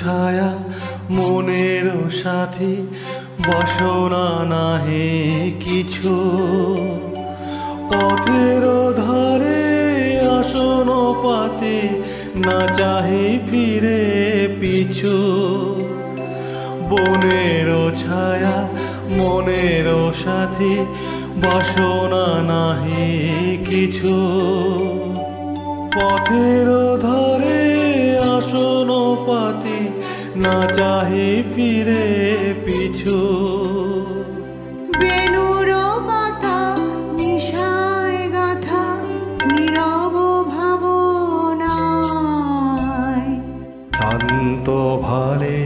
ছায়া মনের সাথী বাসনা নাহে কিছু। পথের ধারে আসন পাতে না চাহে ফিরে পিছু। বনের ছায়া মনের সাথী বাসনা নাহি কিছু। পথের ধারে আসন পাতি না চাহে ফিরে পিছু। ভালে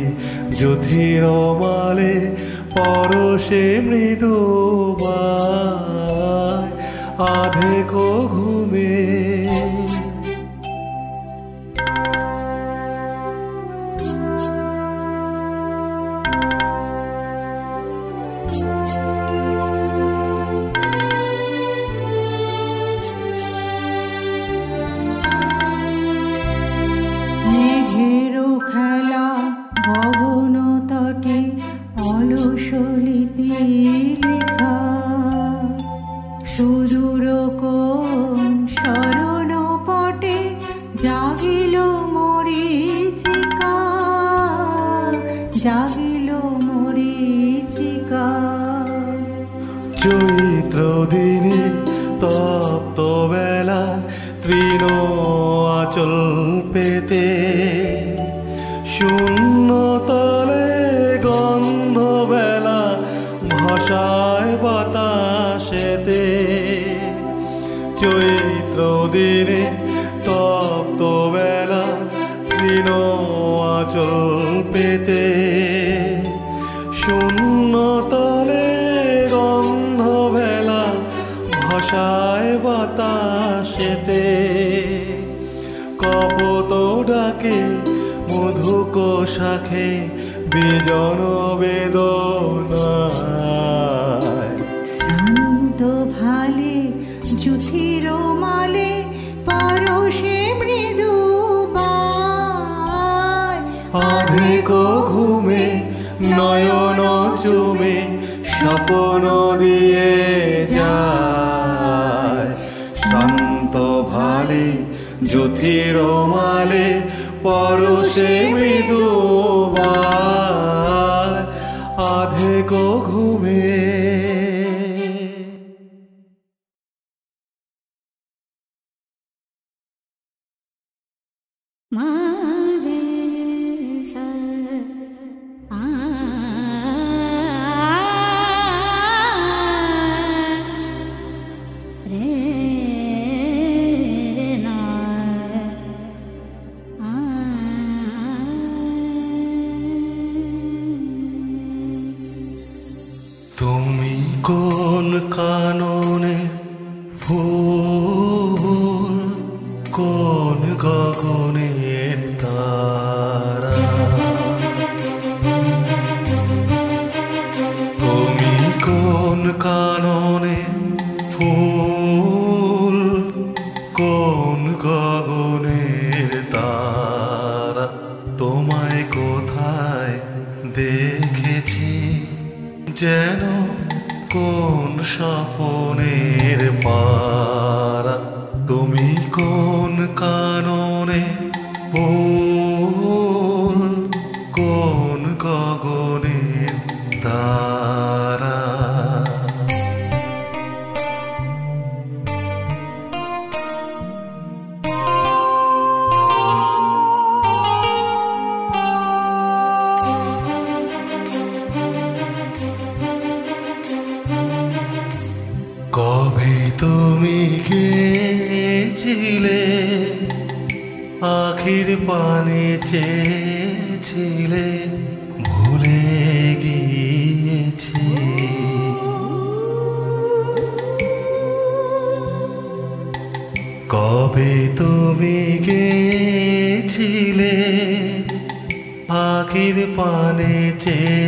যুধির মালে পরশে মৃদু আধে ঘুমে শূন্য তলে গন্ধ ভেলা ভাষায় বাতাসেতে। কপত ডাকে মধুক শাখে বিজন বেদনায়। শ্রান্ত ভালে জুথির মালে পরশে মৃদু আধিক ঘুমে চুমে স্বপ্ন দিয়ে যায়। শ্রান্ত ভালে জ্যোতির মালে পরশে মৃদু আধেক ঘুমে কোন কাননে পাখির পানে চেয়েছিলে ভুলে গিয়েছি। কবে তুমি গেছিলে পাখির পানে চেয়ে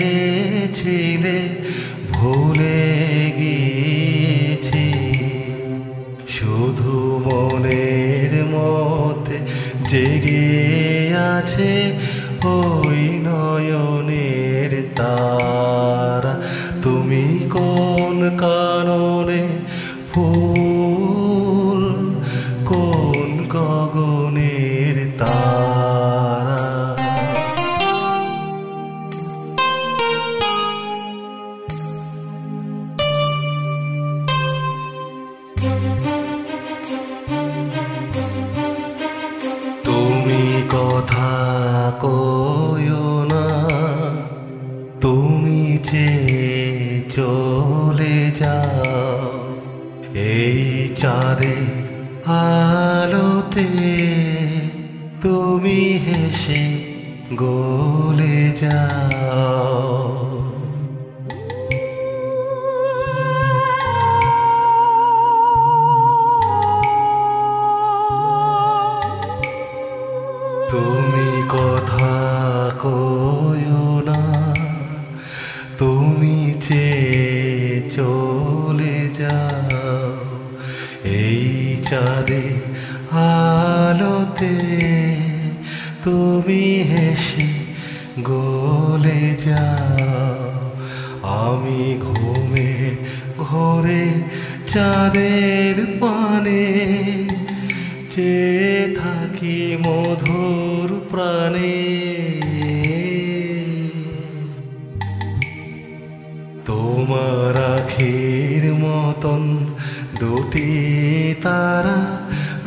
ফুটে তারা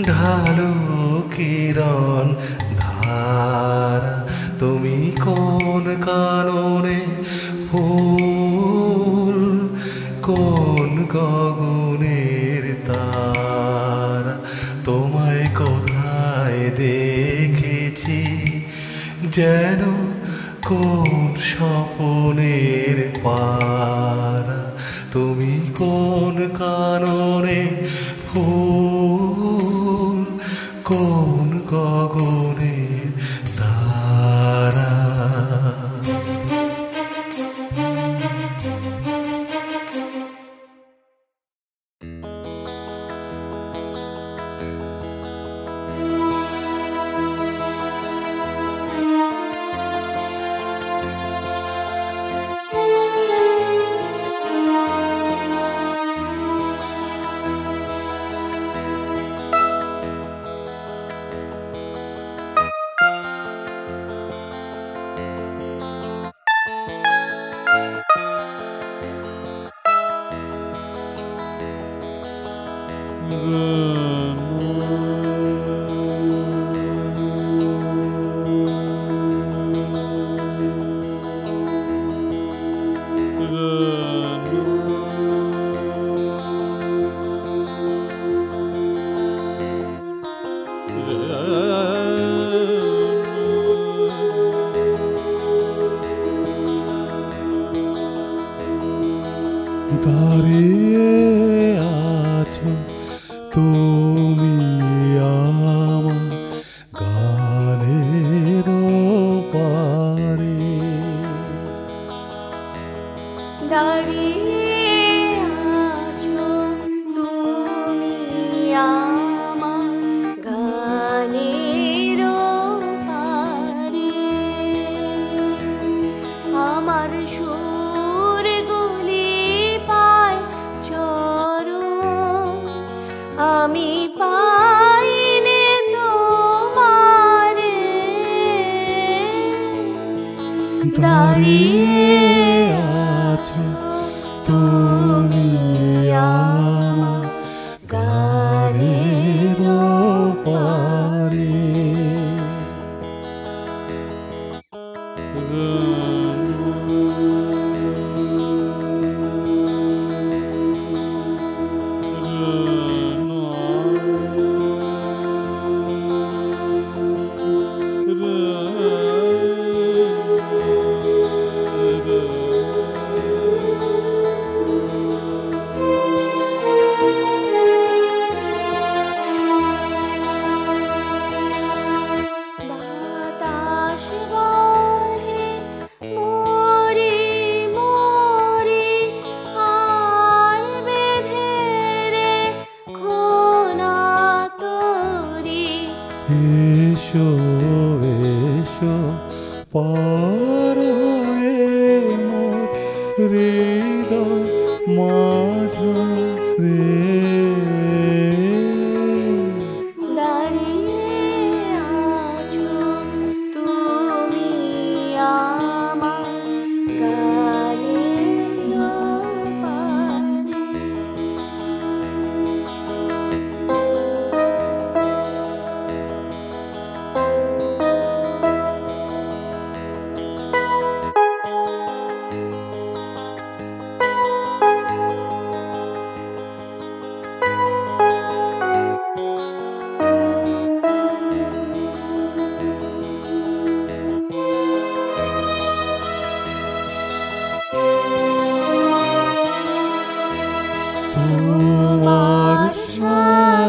ঢালু কিরণ ধারা। তুমি কোন কাননে ফুল, কোন গগনের তারা? তোমায় কোথায় দেখেছি যেন কোন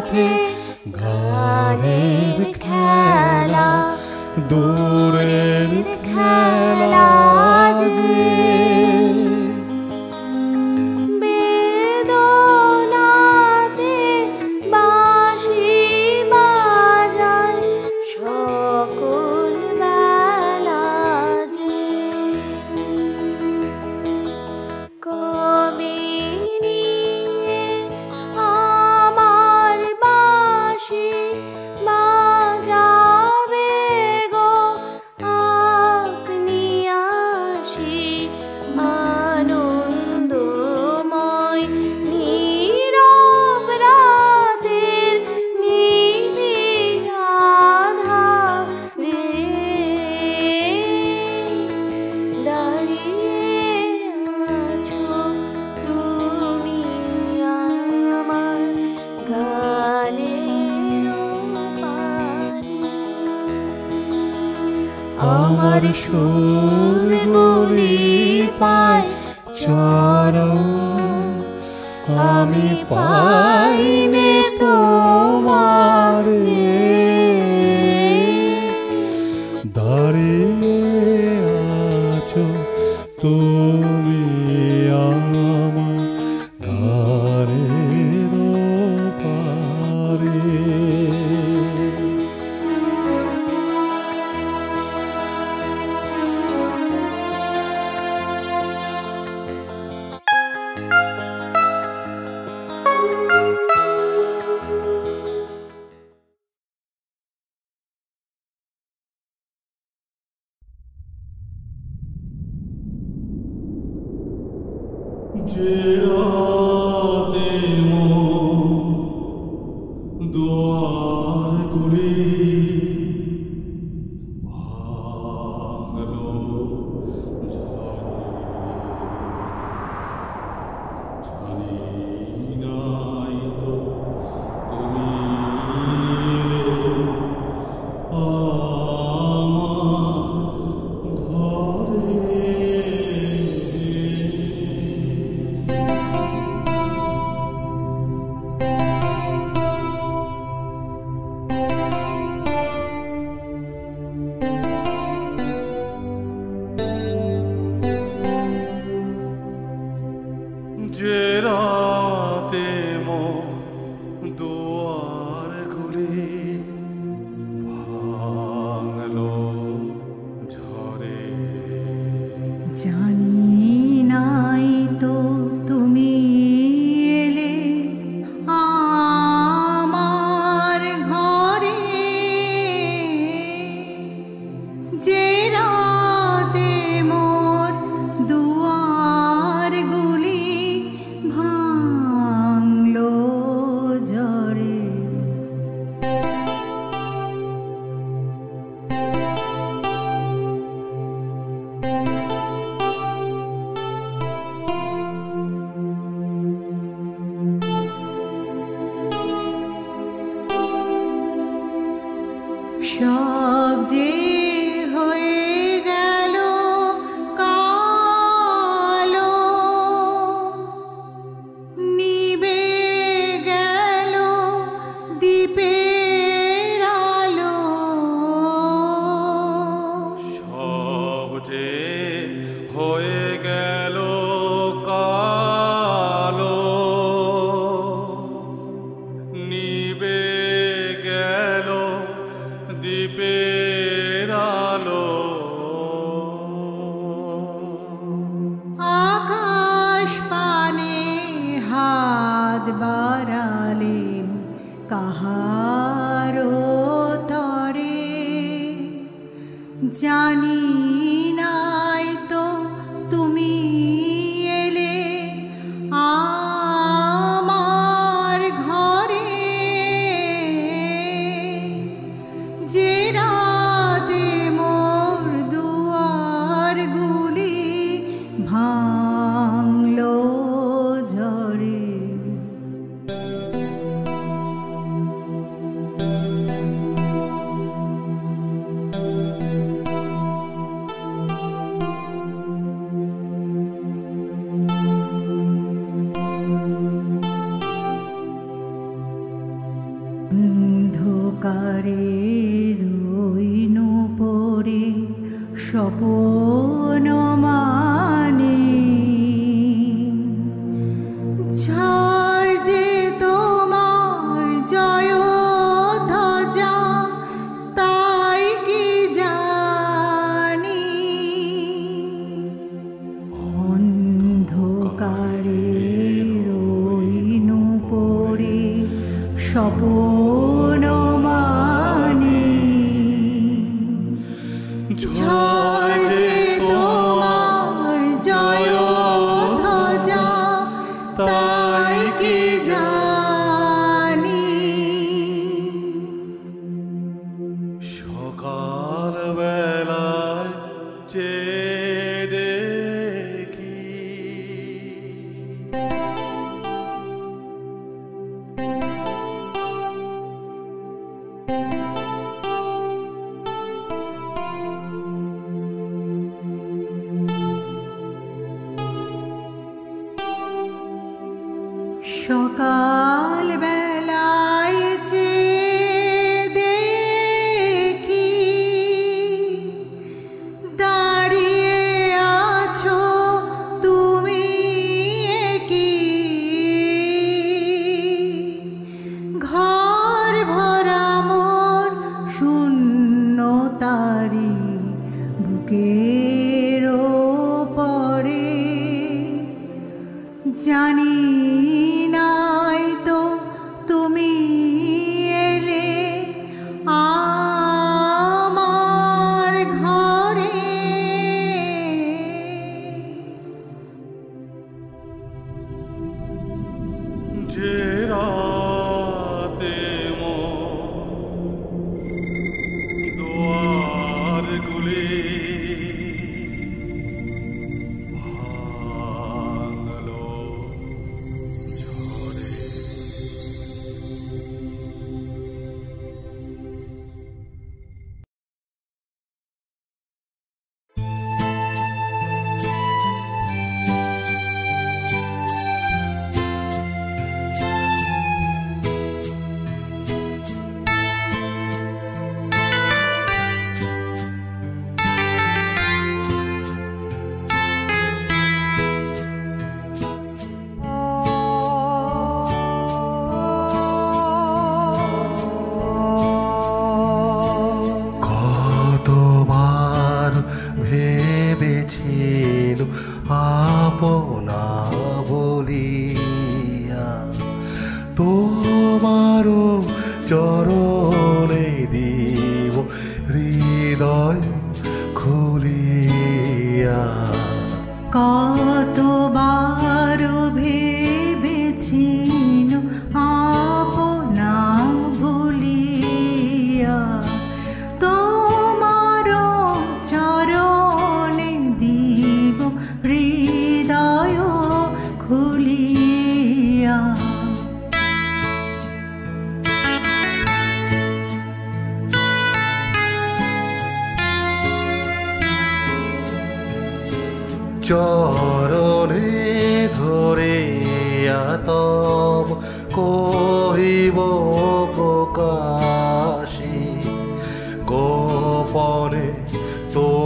সাথে ঘরের খেলা দূরের খেলা সুরগুলি পাই চরণ আমি পাইনি জানি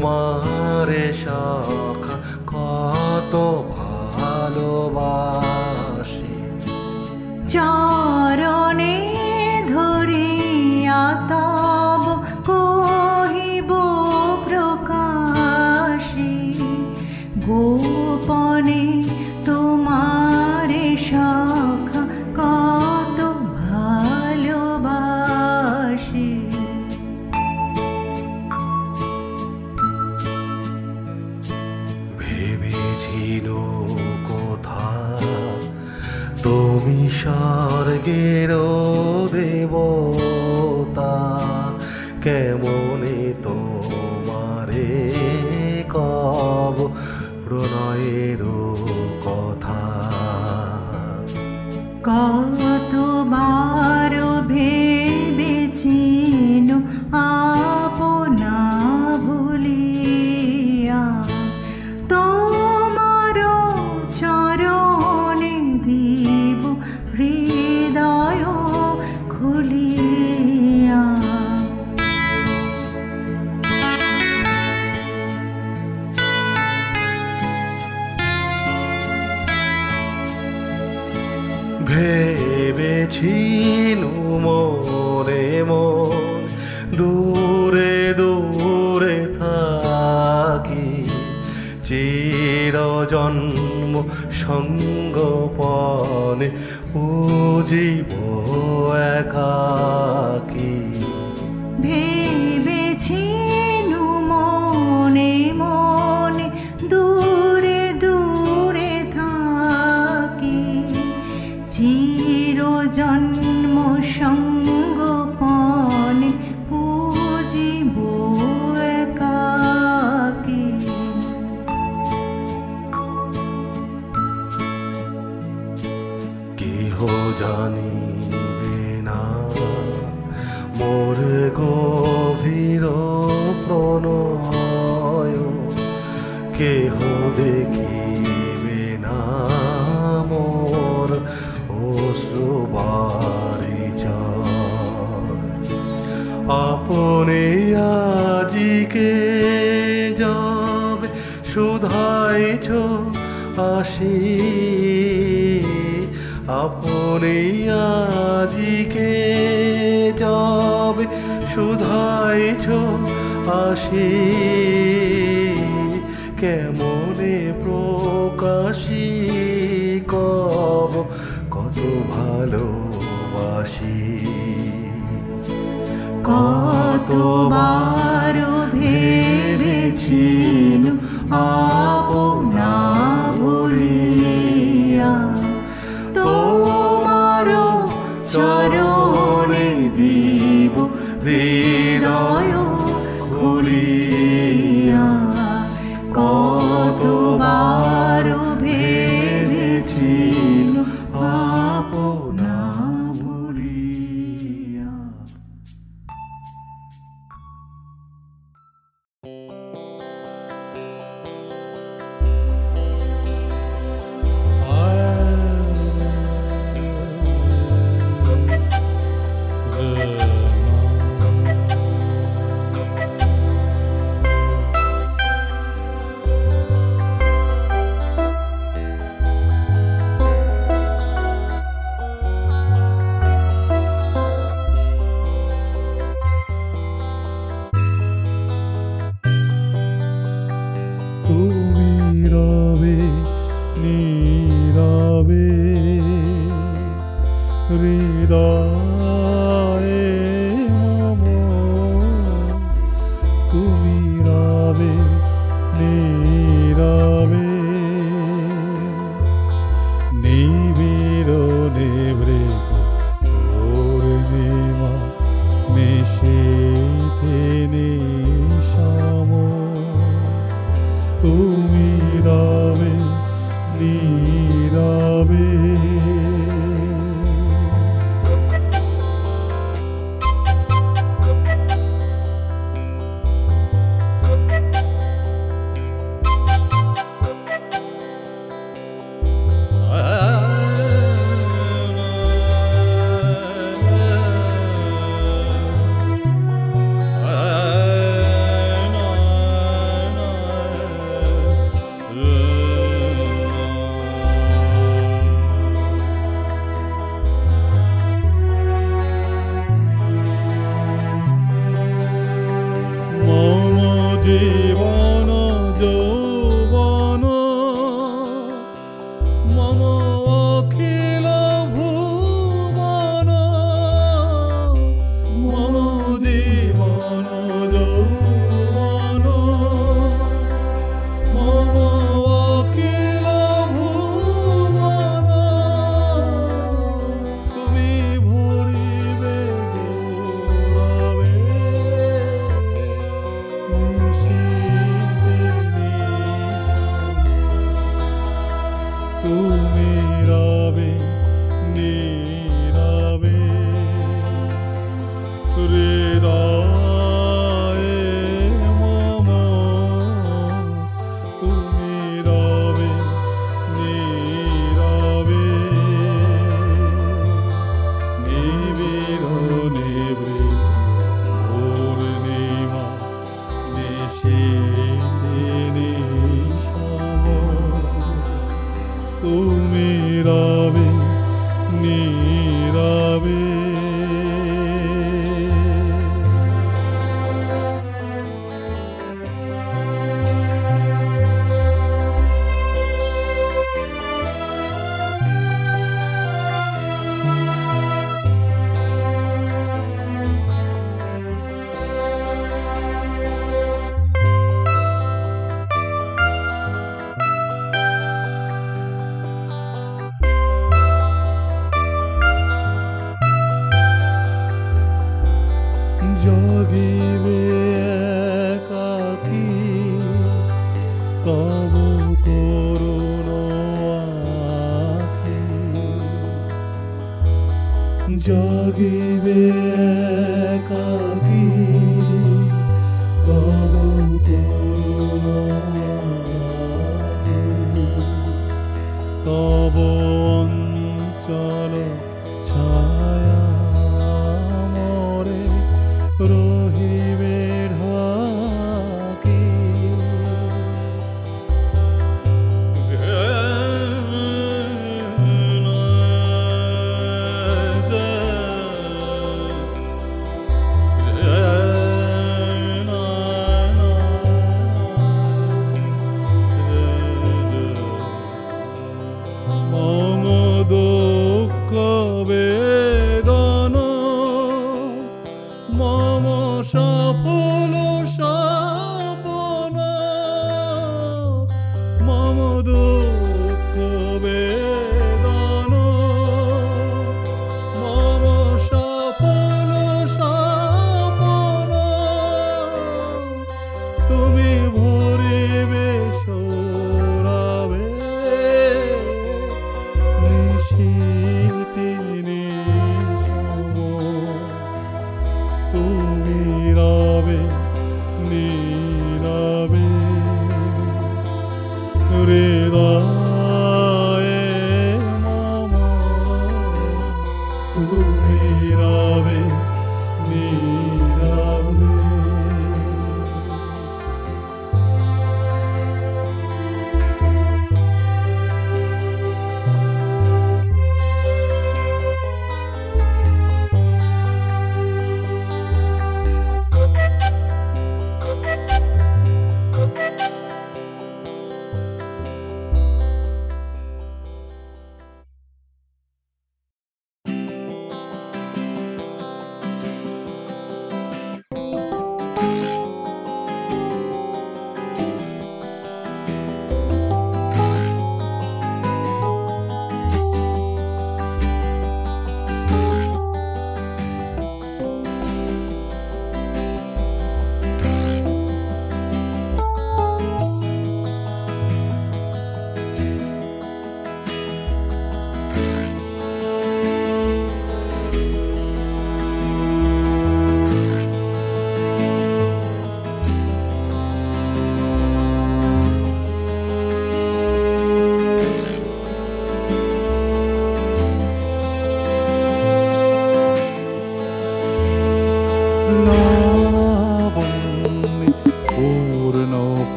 তোমারে শাখা কত ভালোবাসি। চরণে quiero প্রণয় কেহ দেখিবে না মোর অশ্রুবারি আপনি আজিকে যাব, শুধাইছ আসি। আপনি আজিকে যাব, শুধাইছ আসে কেমনে প্রকাশি কব কত ভালোবাসি। কত বারো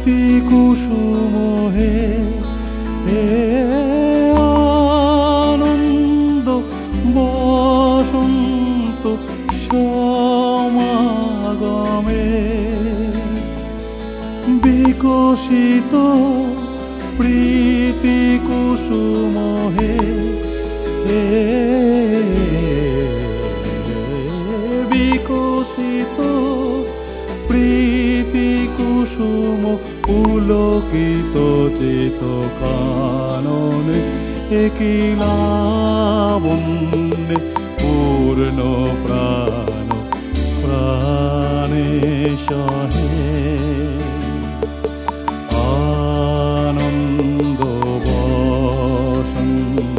স্মৃতি কুসুম হে আনন্দ বসন্ত সমাগমে। বিকশিত প্রীতি কুসুম হে বিকশিত প্রীতি কুসুম পুলকিত চেত কাননে একিলাবন্যে পূর্ণ প্রাণ প্রাণে সহে আনন্দ বসন্ত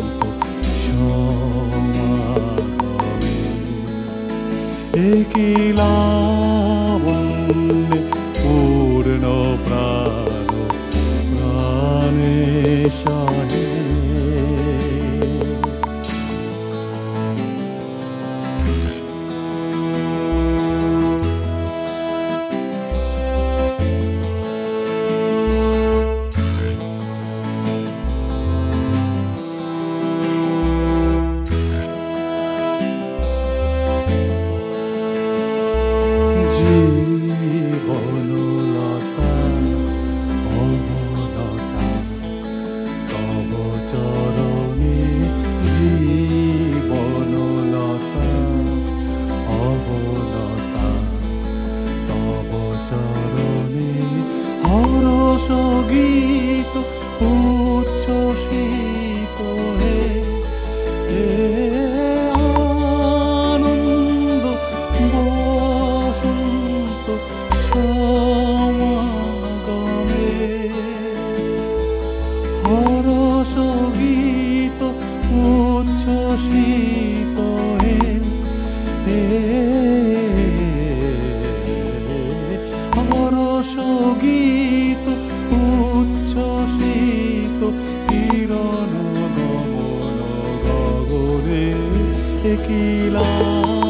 হরস গীত উচ্ছ্বসিত কিরণ গমন গগনে কিলা